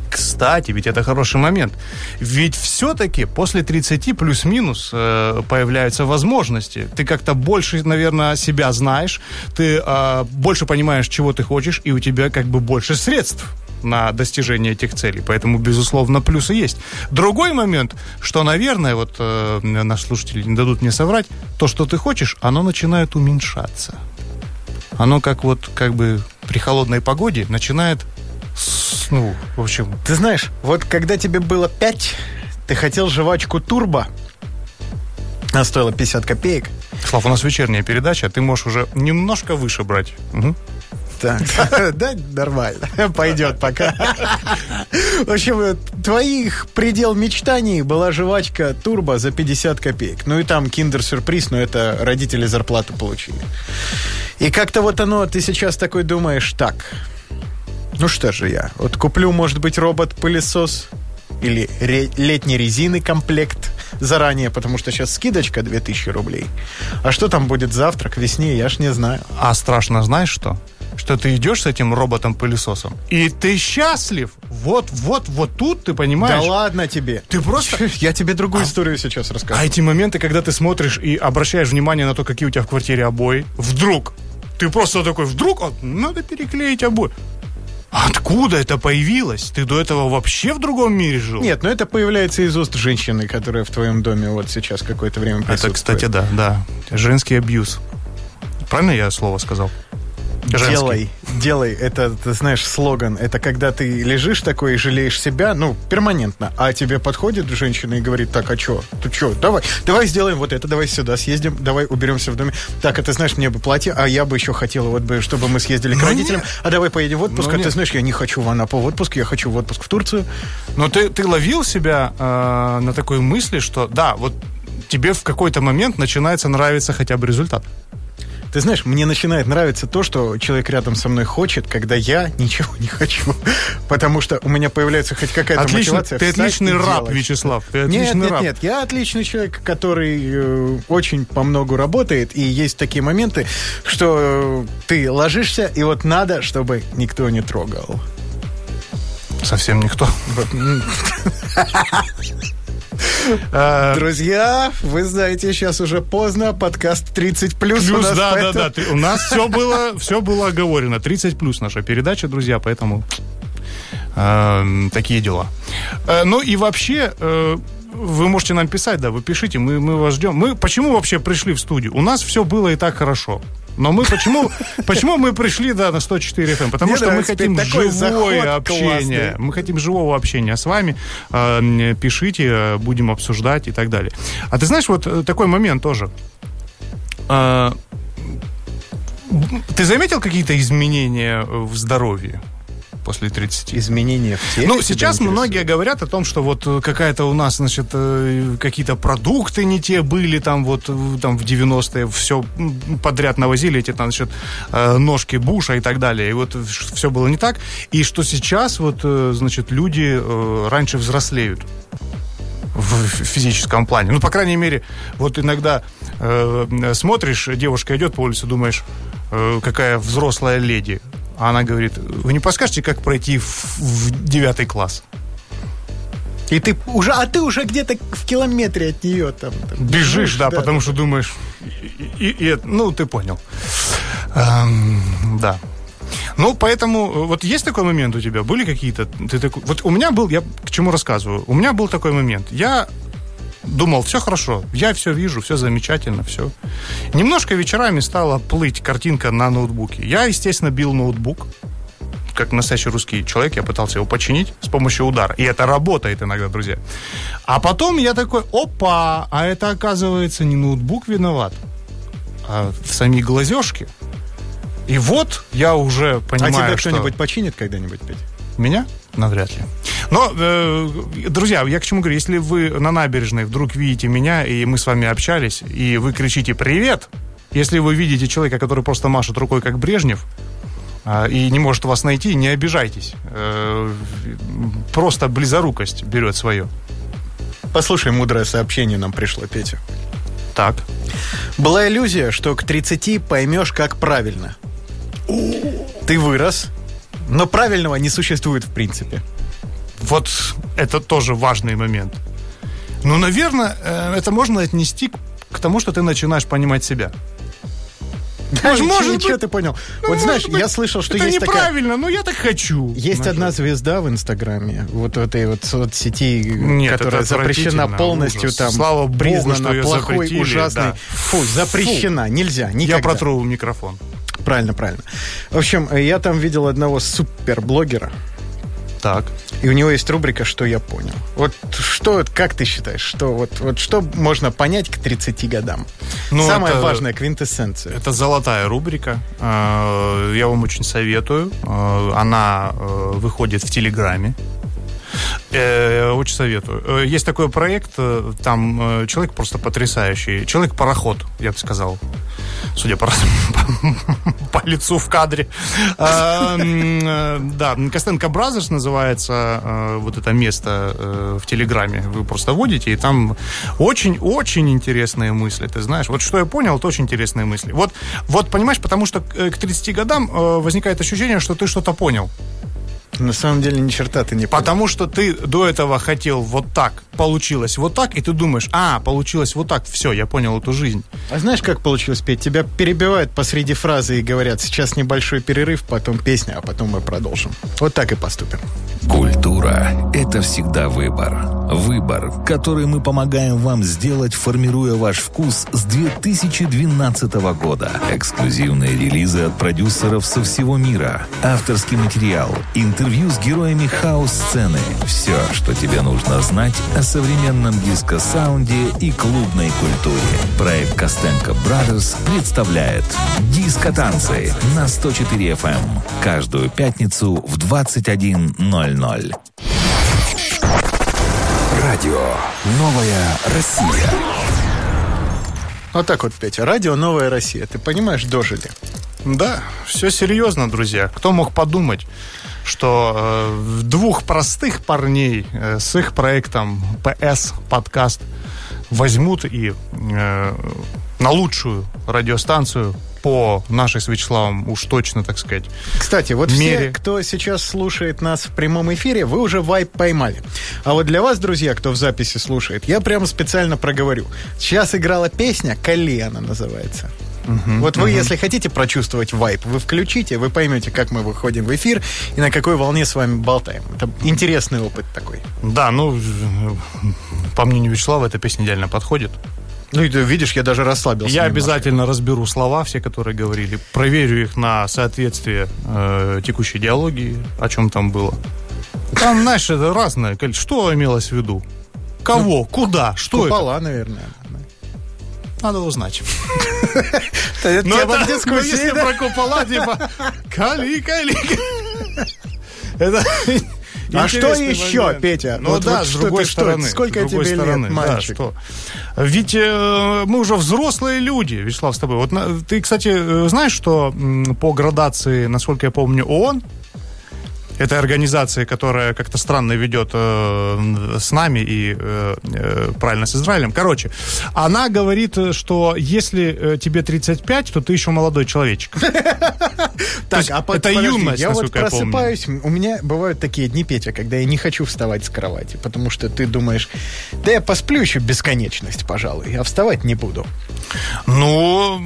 Кстати, ведь это хороший момент. Ведь все-таки после 30 плюс-минус э, появляются возможности. Ты как-то больше, наверное, себя знаешь, ты э, больше понимаешь, чего ты хочешь, и у тебя как бы больше средств на достижение этих целей. Поэтому, безусловно, плюсы есть. Другой момент, что, наверное, вот э, наши слушатели не дадут мне соврать, то, что ты хочешь, оно начинает уменьшаться. Оно как вот, как бы при холодной погоде начинает, с- ну, в общем, Ты знаешь, вот когда тебе было 5, ты хотел жвачку турбо, она стоила 50 копеек. Слав, у нас вечерняя передача, ты можешь уже немножко выше брать. Мгм. Так, да, нормально. Пойдет пока. В общем, э, твоих предел мечтаний была жвачка Турбо за 50 копеек. Ну и там киндер-сюрприз, но это родители зарплату получили. И как-то вот оно, ты сейчас такой думаешь, так, ну что же я, вот куплю, может быть, робот-пылесос или ре- летней резины комплект заранее, потому что сейчас скидочка 2000 рублей. А что там будет завтра, к весне, я ж не знаю. А страшно знаешь что? Что ты идешь с этим роботом-пылесосом, и ты счастлив. Вот, вот, вот тут ты понимаешь. Да ладно тебе. Ты просто... Я тебе другую историю сейчас А расскажу. эти моменты, когда ты смотришь и обращаешь внимание на то, какие у тебя в квартире обои, вдруг, ты просто такой, вдруг, а, надо переклеить обои. Откуда это появилось? Ты до этого вообще в другом мире жил? Нет, но это появляется из уст женщины, которая в твоем доме вот сейчас какое-то время Это, присутствует. кстати, да, да. Женский абьюз. Правильно я слово сказал? Женский. Делай, делай. Это, ты знаешь, слоган. Это когда ты лежишь такой и жалеешь себя, ну, перманентно. А тебе подходит женщина и говорит, так, а что? Ты что? Давай, давай сделаем вот это, давай сюда съездим, давай уберемся в доме. Так, а ты знаешь, мне бы платье, а я бы еще хотела, вот бы, чтобы мы съездили к Ну, родителям. нет. А давай поедем в отпуск. Ну, а ты нет. знаешь, я не хочу в Анапу в отпуск, я хочу в отпуск в Турцию. Но ты, ты ловил себя э, на такой мысли, что да, вот тебе в какой-то момент начинается нравиться хотя бы результат. Ты знаешь, мне начинает нравиться то, что человек рядом со мной хочет, когда я ничего не хочу. Потому что у меня появляется хоть какая-то Отлично, мотивация. ты отличный раб, делать. Вячеслав. Ты Нет, отличный нет, раб. нет, я отличный человек, который э, очень по многу работает, и есть такие моменты, что э, ты ложишься, и вот надо, чтобы никто не трогал. Совсем никто. Э, Друзья, вы знаете, сейчас уже поздно, подкаст 30 плюс. Плюс, да, да, да. У нас все было, все было оговорено. 30 плюс наша передача, друзья, поэтому э, такие дела. Э, ну и вообще, э, вы можете нам писать, да, вы пишите, мы, мы вас ждем. Мы почему вообще пришли в студию? У нас все было и так хорошо. Но мы почему, почему мы пришли, да, на 104 FM? Потому Мне что мы хотим живое общение. классный. Мы хотим живого общения с вами. Э, Пишите, будем обсуждать и так далее. А ты знаешь, вот э, такой момент тоже. Э, Ты заметил какие-то изменения в здоровье после 30? Изменения в теле. Ну, сейчас многие говорят о том, что вот э, какая-то у нас, значит, э, какие-то продукты не те были, там вот э, там в 90-е все подряд навозили, эти там, значит, ножки Буша и так далее, и вот все было не так, и что сейчас вот, значит, люди раньше взрослеют в физическом плане. Ну, по крайней мере, вот иногда э, смотришь, девушка идет по улице, думаешь, э, какая взрослая леди. А она говорит, вы не подскажете, как пройти в, в девятый класс? И ты уже, а ты уже где-то в километре от нее там. там Бежишь, да, потому что думаешь, и, и- и- ну, ты понял. Эм, да. Ну, поэтому, э, вот есть такой момент у тебя? Были какие-то? Ты такой, вот у меня был, я к чему рассказываю, у меня был такой момент. Я думал, все хорошо, я все вижу, все замечательно, все. Немножко вечерами стала плыть картинка на ноутбуке. Я, естественно, бил ноутбук, как настоящий русский человек, я пытался его починить с помощью удара. И это работает иногда, друзья. А потом я такой, опа, а это оказывается не ноутбук виноват, а в сами глазежки. И вот я уже А понимаю, тебя что... кто-нибудь починит когда-нибудь, Петь? Меня? Навряд ли. Но, э, друзья, я к чему говорю, если вы на набережной вдруг видите меня, и мы с вами общались, и вы кричите «Привет!», если вы видите человека, который просто машет рукой, как Брежнев, а, и не может вас найти, не обижайтесь. Э, Просто близорукость берет свое. Послушай, мудрое сообщение нам пришло, Петя. Так. Была иллюзия, что к 30 поймешь, как правильно. Ты вырос, но правильного не существует в принципе. Вот это тоже важный момент. Ну, наверное, э, это можно отнести к- тому, что ты начинаешь понимать себя. Да, ж, может ничего быть- ты понял. Ну, вот знаешь, может быть, я слышал, что это есть такая... неправильно, но я так хочу. Есть Знаешь, одна звезда в Инстаграме, вот в этой вот соцсети, Нет, которая запрещена полностью, ужас. там Слава богу, признана что её плохой, запретили, ужасной. да. Фу, запрещена, нельзя, никогда. Я протру микрофон. Правильно, правильно. В общем, я там видел одного суперблогера, Так. и у него есть рубрика «Что я понял». Вот что, как ты считаешь, что вот, вот что можно понять к 30 годам? Ну, Самая это- важная квинтэссенция. Это золотая рубрика. Э, Я вам очень советую. Э, Она э, выходит в Телеграме. Очень советую. Есть такой проект, там человек просто потрясающий. Человек-пароход, я бы сказал. Судя по, по лицу в кадре. М, э, Да, Костенко Brothers называется э, вот это место э, в Телеграме. Вы просто вводите, и там очень-очень интересные мысли. Ты знаешь, вот что я понял, это очень интересные мысли. Вот, вот понимаешь, потому что к 30 годам возникает ощущение, что ты что-то понял. На самом деле ни черта ты не понял. Потому что ты до этого хотел вот так, получилось вот так, и ты думаешь, а, получилось вот так, все, я понял эту жизнь. А знаешь, как получилось петь? Тебя перебивают посреди фразы и говорят, сейчас небольшой перерыв, потом песня, а потом мы продолжим. Вот так и поступим. Культура – это всегда выбор. Выбор, который мы помогаем вам сделать, формируя ваш вкус с 2012 года. Эксклюзивные релизы от продюсеров со всего мира. Авторский материал, интервью с героями хаос-сцены. Все, что тебе нужно знать о современном диско-саунде и клубной культуре. Проект Костенко Brothers представляет «Диско-танцы» на 104 FM. Каждую пятницу в 21.00. Радио «Новая Россия». Вот так вот, Петя. Радио «Новая Россия». Ты понимаешь, дожили. Да, все серьезно, друзья. Кто мог подумать, что э, двух простых парней э, с их проектом PS подкаст возьмут и э, на лучшую радиостанцию по нашей с Вячеславом уж точно, так сказать. Кстати, вот мере. все, кто сейчас слушает нас в прямом эфире, вы уже вайп поймали. А вот для вас, друзья, кто в записи слушает, я прямо специально проговорю. Сейчас играла песня «Кали» она называется. вот вы, если хотите прочувствовать вайп, вы включите, вы поймете, как мы выходим в эфир и на какой волне с вами болтаем. Это интересный опыт такой. Да, ну, по мнению Вячеслава, эта песня идеально подходит. Ну, и ты видишь, я даже расслабился. Я немножко. обязательно разберу слова, все, которые говорили, проверю их на соответствие э, текущей диалогии, о чем там было. Там, знаешь, это разное. Что имелось в виду? Кого? Куда? Что это? Купола, наверное. Надо узнать. Это Ну, тема ну, дискуссии, да? про купола, типа, кали, кали. Это А что еще, момент. Петя? Ну Вот- да, вот с что другой что стороны. это? Сколько другой тебе лет, стороны, да, мальчик? что? Ведь э, мы уже взрослые люди, Вячеслав, с тобой. Вот на- ты, кстати, э, знаешь, что по градации, насколько я помню, ООН, это организация, которая как-то странно ведет э, с нами и э, э, правильно с Израилем. Короче, она говорит, э, что если э, тебе 35, то ты еще молодой человечек. Так, а это юность, Я вот просыпаюсь, у меня бывают такие дни, Петя, когда я не хочу вставать с кровати, потому что ты думаешь, да я посплю еще бесконечность, пожалуй, а вставать не буду. Ну,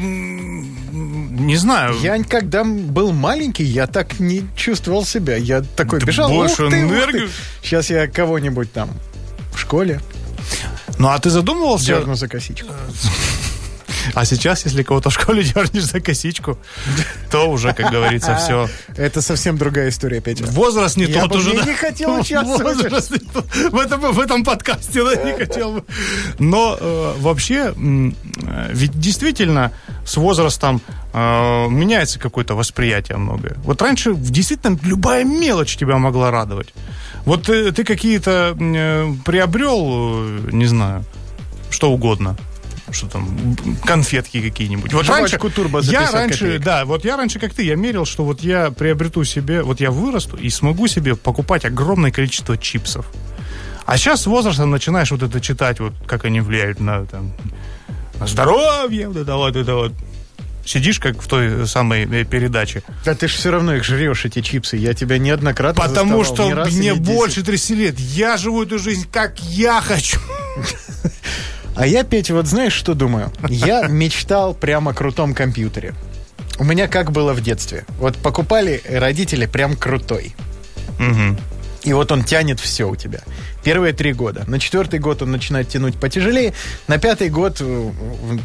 не знаю. Я когда был маленький, я так не чувствовал себя. Я такой Ты бежал, больше ух ты, ух ты. Сейчас я кого-нибудь там в школе Ну, а ты задумывался? дерну за косичку. А сейчас, если кого-то в школе дернешь за косичку, то уже, как говорится, все. Это совсем другая история, Петя. Возраст не Я тот бы уже. да? не хотел участвовать. Возраст не тот. В этом, в этом подкасте да, не хотел бы. Но э, вообще, э, ведь действительно с возрастом э, меняется какое-то восприятие многое. Вот раньше действительно любая мелочь тебя могла радовать. Вот ты какие-то э, приобрел, э, не знаю, что угодно. Что там, конфетки какие-нибудь. Вот Жвачку турбо я 50 раньше, копеек. да, вот я раньше, как ты, я мерил, что вот я приобрету себе, вот я вырасту и смогу себе покупать огромное количество чипсов. А сейчас с возрастом начинаешь вот это читать, вот как они влияют на, там, на здоровье, вот это вот, это вот. Сидишь, как в той самой э, передаче. Да ты же все равно их жрешь, эти чипсы. Я тебя неоднократно Потому заставал, что раз мне больше 30 лет. Я живу эту жизнь, как я хочу. А я, Петя, вот знаешь, что думаю? Я мечтал прямо о крутом компьютере. У меня как было в детстве. Вот покупали родители прям крутой. И вот он тянет все у тебя. Первые три года. На четвертый год он начинает тянуть потяжелее. На пятый год э,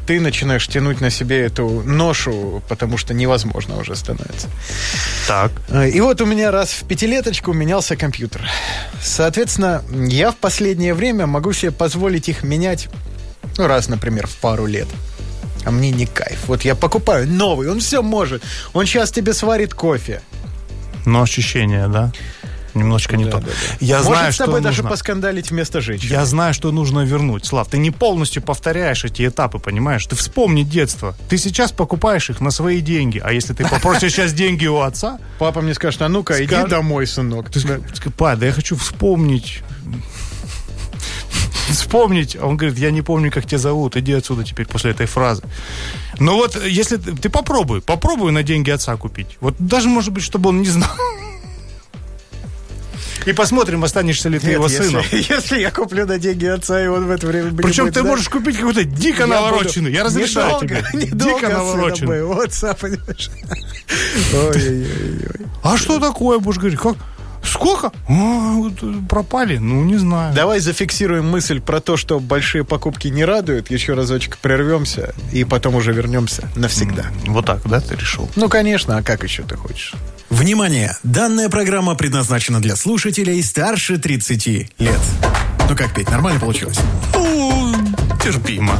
ты начинаешь тянуть на себе эту ношу, потому что невозможно уже становится. Так. Э, И вот у меня раз в пятилеточку менялся компьютер. Соответственно, я в последнее время могу себе позволить их менять, ну, раз, например, в пару лет. А мне не кайф. Вот я покупаю новый, он все может. Он сейчас тебе сварит кофе. Но ощущение, да? Немножечко не Да, то. да, да. Я Может знаю, с что тобой даже нужно. поскандалить вместо женщины. Я знаю, что нужно вернуть. Слав, ты не полностью повторяешь эти этапы, понимаешь? Ты вспомни детство. Ты сейчас покупаешь их на свои деньги. А если ты попросишь сейчас деньги у отца, Папа мне скажет, а ну-ка, иди домой, сынок. ты скажешь, да я хочу вспомнить. Вспомнить. А Он говорит, я не помню, как тебя зовут. Иди отсюда теперь после этой фразы. Но вот если ты, ты попробуй, попробуй на деньги отца купить. Вот даже, может быть, чтобы он не знал. И посмотрим, останешься ли ты Нет, его если, сыном. если я куплю на деньги отца, и он в это время будет Причем ты ждать, можешь купить какой-то дико я навороченный. буду Я разрешаю недолго, тебе. недолго Дико навороченный. отца, понимаешь? Ой-ой-ой. А что такое, будешь говорить? Как? Сколько? А, вот, э, пропали? Ну, не знаю. Давай зафиксируем мысль про то, что большие покупки не радуют. Еще разочек прервемся, и потом уже вернемся навсегда. Вот так, да, ты решил? Ну, конечно, а как еще ты хочешь? Внимание! Данная программа предназначена для слушателей старше 30 лет. Ну как, Петь, нормально получилось? Терпимо.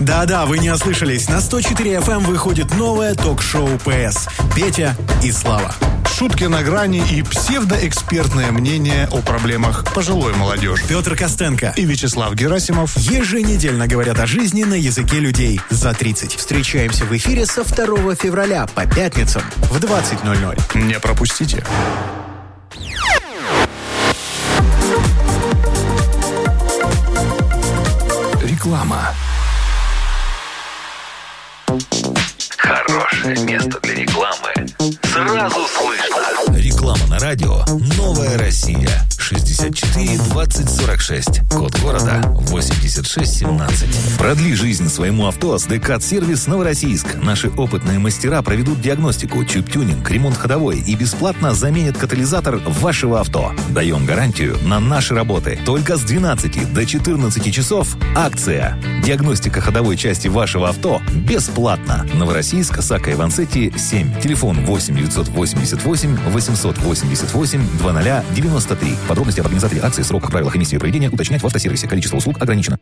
Да-да, вы не ослышались. На 104 FM выходит новое ток-шоу ПС. Петя и Слава. Шутки на грани и псевдоэкспертное мнение о проблемах пожилой молодежи. Петр Костенко. И Вячеслав Герасимов. Еженедельно говорят о жизни на языке людей за 30. Встречаемся в эфире со 2 февраля по пятницам в 20.00. Не пропустите. Реклама. Хорошее место для рекламы. Сразу слышно. Реклама на радио «Новая Россия». 64 20 46. Код города 86 17. Продли жизнь своему авто с Декат Сервис Новороссийск. Наши опытные мастера проведут диагностику, чип-тюнинг, ремонт ходовой и бесплатно заменят катализатор вашего авто. Даем гарантию на наши работы. Только с 12 до 14 часов акция. Диагностика ходовой части вашего авто бесплатно. Новороссийск, Сака Ивансетти, 7. Телефон 8 988 888 2093. Подробности об организации акции, сроках, правилах и проведения уточнять в автосервисе. Количество услуг ограничено.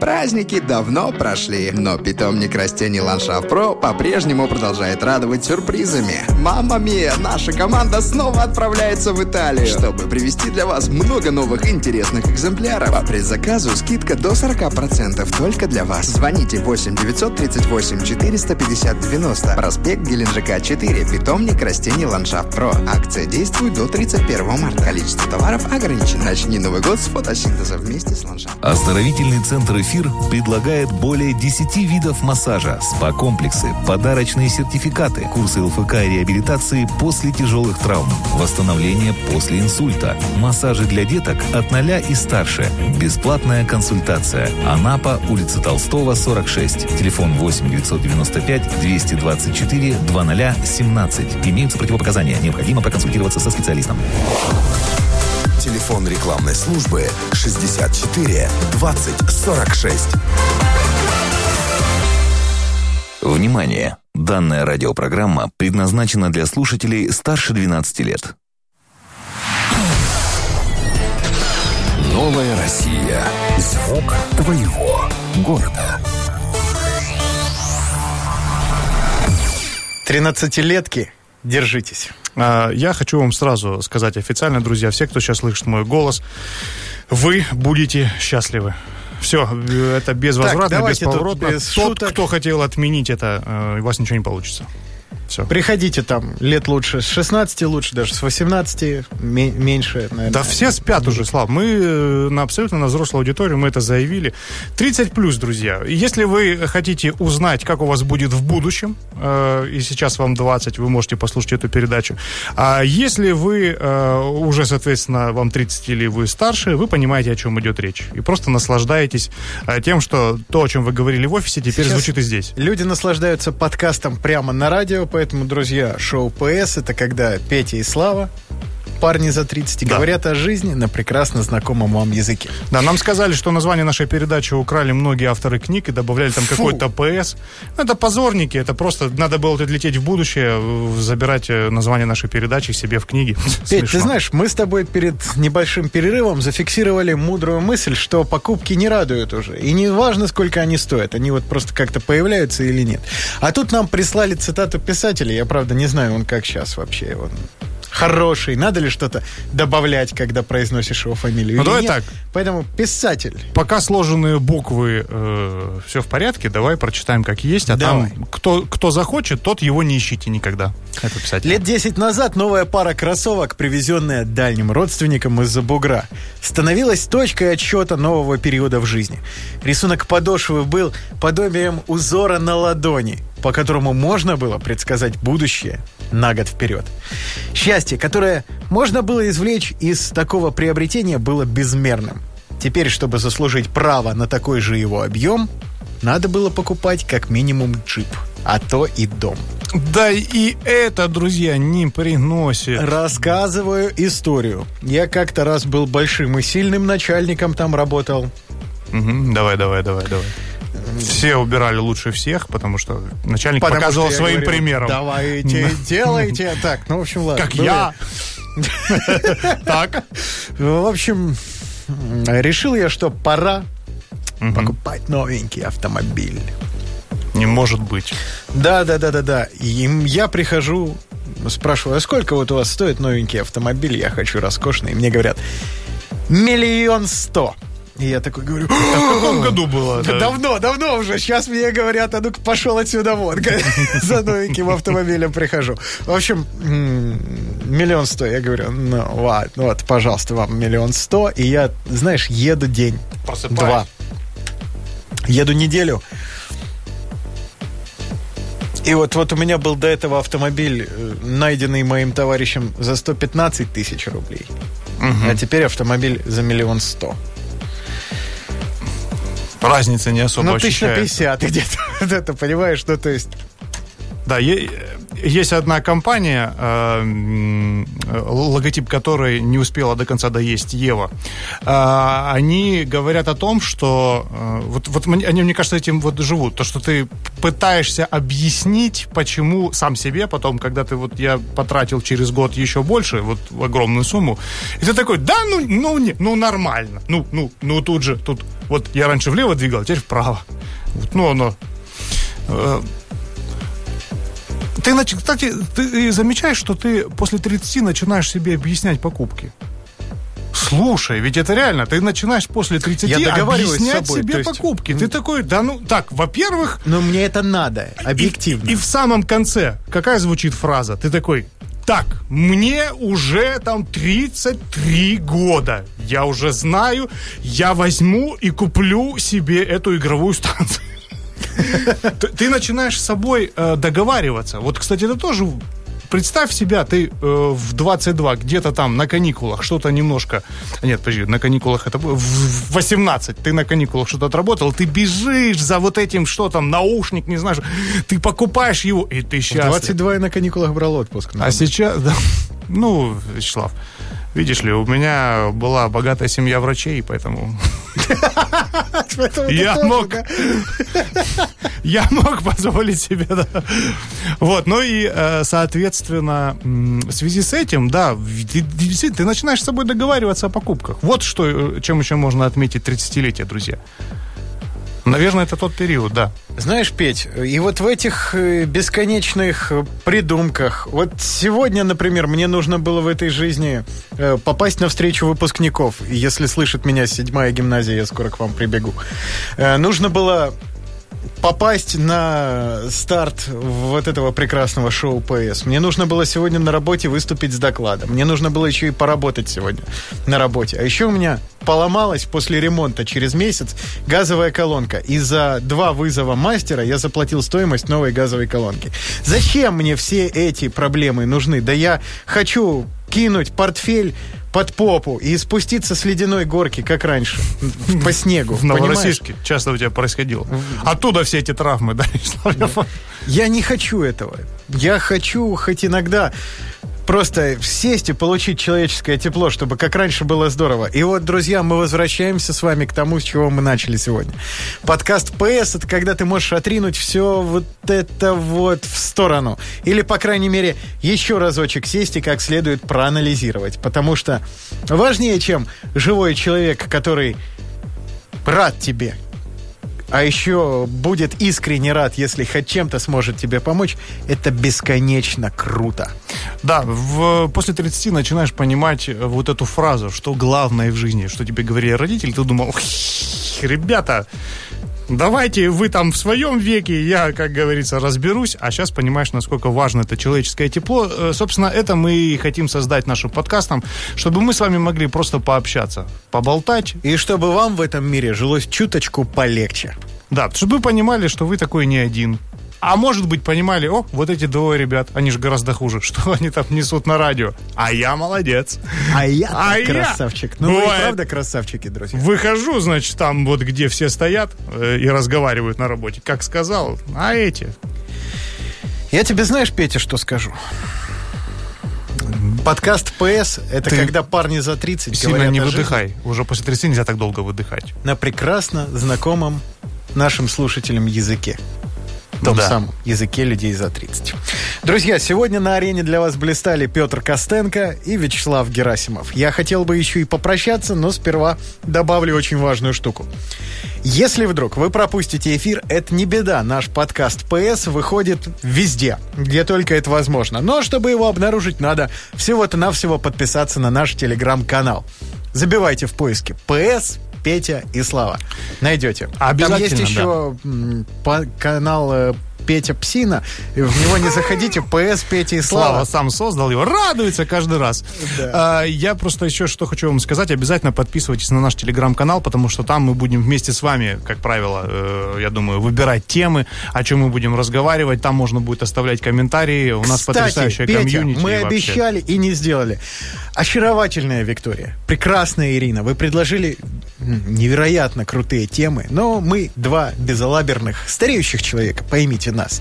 Праздники давно прошли, но питомник растений Ландшафт Про по-прежнему продолжает радовать сюрпризами. Мама Мия, наша команда снова отправляется в Италию, чтобы привезти для вас много новых интересных экземпляров. По предзаказу скидка до 40% только для вас. Звоните 8 938 450 90. Проспект Геленджика 4. Питомник растений Ландшафт Про. Акция действует до 31 марта. Количество товаров ограничено. Начни Новый год с фотосинтеза вместе с Ландшафт. Оздоровительный центр «Эфир» предлагает более 10 видов массажа, спа-комплексы, подарочные сертификаты, курсы ЛФК и реабилитации после тяжелых травм, восстановление после инсульта, массажи для деток от 0 и старше, бесплатная консультация. Анапа, улица Толстого, 46, телефон 8 995 224 2017. Имеются противопоказания, необходимо проконсультироваться со специалистом. Телефон рекламной службы 64 20 46. Внимание! Данная радиопрограмма предназначена для слушателей старше 12 лет. Новая Россия. Звук твоего города. 13-летки, держитесь. А, Я хочу вам сразу сказать официально, друзья, все, кто сейчас слышит мой голос, вы будете счастливы. Все, это безвозвратно, тут бесповоротно. без Тот, шуток. кто хотел отменить это, э, у вас ничего не получится. Все. Приходите там лет лучше с 16, лучше даже с 18, ме- меньше, наверное. Да все спят уже, Слав. Мы э, на абсолютно на взрослую аудиторию, мы это заявили. 30 плюс, друзья. Если вы хотите узнать, как у вас будет в будущем, э, и сейчас вам 20, вы можете послушать эту передачу. А если вы э, уже, соответственно, вам 30 или вы старше, вы понимаете, о чем идет речь. И просто наслаждаетесь э, тем, что то, о чем вы говорили в офисе, теперь Сейчас звучит и здесь. Люди наслаждаются подкастом прямо на радио, поэтому, друзья, шоу ПС это когда Петя и Слава, парни за 30, Да. говорят о жизни на прекрасно знакомом вам языке. Да, нам сказали, что название нашей передачи украли многие авторы книг и добавляли там какой-то ПС. Это позорники, это просто надо было лететь в будущее, э, забирать э, название нашей передачи себе в книги. Петь, ты знаешь, мы с тобой перед небольшим перерывом зафиксировали мудрую мысль, что покупки не радуют уже. И не важно, сколько они стоят, они вот просто как-то появляются или нет. А тут нам прислали цитату писателя, я правда не знаю, он как сейчас вообще. Он хороший, надо ли что-то добавлять, когда произносишь его фамилию? Ну, давай нет? так. Поэтому писатель. Пока сложенные буквы все в порядке, давай прочитаем как есть, а Давай. там кто, кто захочет, тот его не ищите никогда. Это писатель. Лет 10 назад новая пара кроссовок, привезенная дальним родственникам из-за бугра, становилась точкой отсчета нового периода в жизни. Рисунок подошвы был подобием узора на ладони, по которому можно было предсказать будущее на год вперед. Счастье, которое можно было извлечь из такого приобретения, было безмерным. Теперь, чтобы заслужить право на такой же его объем, надо было покупать как минимум джип, а то и дом. Да и это, друзья, не приносит. Рассказываю историю. Я как-то раз был большим и сильным начальником, там работал. Мгм, Давай, давай, давай, давай. Все убирали лучше всех, потому что начальник Потому показывал что своим говорил, примером. Давайте, делайте. Так, ну, в общем, ладно. Как Был я. Так. В общем, решил я, что пора покупать новенький автомобиль. Не может быть. Да, да, да, да, да. И я прихожу, спрашиваю, а сколько вот у вас стоит новенький автомобиль? Я хочу роскошный. И мне говорят, миллион сто. И я такой говорю, А в каком году было? Да это? давно, давно уже. Сейчас мне говорят, а ну-ка пошел отсюда вон. За новеньким автомобилем прихожу. В общем, миллион сто. Я говорю, ну ладно, ну вот, пожалуйста, вам миллион сто. И я, знаешь, еду день, Просыпаюсь. два. Еду неделю. И вот, вот у меня был до этого автомобиль, э, найденный моим товарищем за 115 тысяч рублей. А теперь автомобиль за миллион сто. Разница не особо Ну, тысяч на ощущается. 50 где-то. Это, понимаешь, ну, то есть... Да, е- есть одна компания, э, э, логотип которой не успела до конца доесть Ева. А, Они говорят о том, что э, вот, вот они, мне кажется, этим вот живут. То, что ты пытаешься объяснить, почему сам себе, потом, когда ты вот я потратил через год еще больше, вот огромную сумму, и ты такой, да, ну, ну, не, ну нормально. Ну, ну, ну тут же, тут вот я раньше влево двигал, а теперь вправо. Вот, ну, оно э, ты, кстати, ты замечаешь, что ты после 30 начинаешь себе объяснять покупки. Слушай, ведь это реально, ты начинаешь после 30 Я объяснять собой, себе есть- покупки. Ты такой, да ну, так, во-первых, Но мне это надо, объективно. и, и в самом конце, какая звучит фраза? Ты такой, так, мне уже там 33 года. Я уже знаю, я возьму и куплю себе эту игровую станцию. Ты- начинаешь с собой э, договариваться. Вот, кстати, это тоже... Представь себя, ты э, в 22 где-то там на каникулах что-то немножко... Нет, подожди, на каникулах это... было- В в 18 ты на каникулах что-то отработал, ты бежишь за вот этим, что там, наушник, не что- ты покупаешь его, и ты В счастлив. 22 я на каникулах брал отпуск. А сейчас, да, ну, Вячеслав, видишь ли, у меня была богатая семья врачей, Поэтому я мог, я мог позволить себе, да. Вот, ну и, э, соответственно, в связи с этим, да, ты начинаешь с собой договариваться о покупках. Вот что, э, чем еще можно отметить 30-летие, друзья. Наверное, это тот период, да. Знаешь, Петь, и вот в этих э, бесконечных э, придумках, вот сегодня, например, мне нужно было в этой жизни э, попасть на встречу выпускников. Если слышит меня седьмая гимназия, я скоро к вам прибегу. Нужно было попасть на старт вот этого прекрасного шоу ПС. Мне нужно было сегодня на работе выступить с докладом. Мне нужно было еще и поработать сегодня на работе. А еще у меня поломалась после ремонта через месяц газовая колонка. И за два вызова мастера я заплатил стоимость новой газовой колонки. Зачем мне все эти проблемы нужны? Да я хочу кинуть портфель под попу и спуститься с ледяной горки, как раньше, по снегу. В понимаешь? Новороссийске часто у тебя происходило. Оттуда все эти травмы, да. Я не хочу этого. Я хочу хоть иногда просто сесть и получить человеческое тепло, чтобы как раньше было здорово. И вот, друзья, мы возвращаемся с вами к тому, с чего мы начали сегодня. Подкаст ПС — это когда ты можешь отринуть все вот это вот в сторону. Или, по крайней мере, еще разочек сесть и как следует проанализировать. Потому что важнее, чем живой человек, который рад тебе, а еще будет искренне рад, если хоть чем-то сможет тебе помочь, это бесконечно круто. Да, в, после 30 начинаешь понимать э, вот эту фразу, что главное в жизни, что тебе говорили родители, ты думал, ребята, давайте вы там в своем веке, я, как говорится, разберусь, а сейчас понимаешь, насколько важно это человеческое тепло. Э, Собственно, это мы и хотим создать нашим подкастом, чтобы мы с вами могли просто пообщаться, поболтать, И чтобы вам в этом мире жилось чуточку полегче. да, чтобы вы понимали, что вы такой не один, А может быть, понимали, о, вот эти двое ребят, они же гораздо хуже. Что они там несут на радио? А я молодец. А я А я- красавчик. Ну, вы и Бывает. правда красавчики, друзья. Выхожу, значит, там вот где все стоят э, и разговаривают на работе. Как сказал, а эти? Я тебе знаешь, Петя, что скажу? Подкаст ПС — это Ты когда парни за 30 Сильно говорят не о жизни выдыхай. Уже после 30 нельзя так долго выдыхать. на прекрасно знакомом нашим слушателям языке. Том Да. самом языке людей за 30. Друзья, сегодня на арене для вас блистали Петр Костенко и Вячеслав Герасимов. Я хотел бы еще и попрощаться, но сперва добавлю очень важную штуку. Если вдруг вы пропустите эфир, это не беда. Наш подкаст PS выходит везде, где только это возможно. Но чтобы его обнаружить, надо всего-то навсего подписаться на наш телеграм-канал. Забивайте в поиске PS, Петя и Слава. Найдете. Обязательно, Там есть еще по- канал э, Петя Псина. В него не заходите. PS, Петя и Слава Слава. сам создал его, радуется каждый раз. А, я просто еще что хочу вам сказать. Обязательно подписывайтесь на наш телеграм-канал, потому что там мы будем вместе с вами, как правило, э, я думаю, выбирать темы, о чем мы будем разговаривать. Там можно будет оставлять комментарии. У нас Кстати, потрясающая Петя, комьюнити. мы вообще. обещали и не сделали. Очаровательная Виктория, прекрасная Ирина, вы предложили невероятно крутые темы, но мы, два безалаберных, стареющих человека, поймите нас,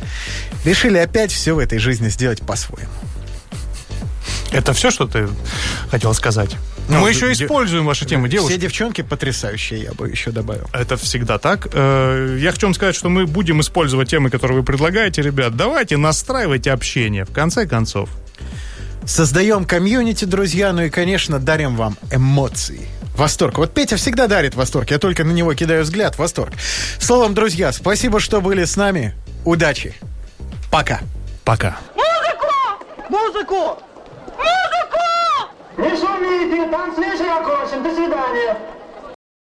решили опять все в этой жизни сделать по-своему. Это все, что ты хотел сказать? Ну, мы еще используем ваши темы, девушки. Все девчонки потрясающие, я бы еще добавил. Это всегда так. Э, Я хочу вам сказать, что мы будем использовать темы, которые вы предлагаете, ребят. Давайте настраивайте общение, в конце концов. Создаем комьюнити, друзья, ну и, конечно, дарим вам эмоции. Восторг. Вот Петя всегда дарит восторг. Я только на него кидаю взгляд. Восторг. Словом, друзья, спасибо, что были с нами. Удачи. Пока. Пока. Не шумите, там свежий окончен. До свидания.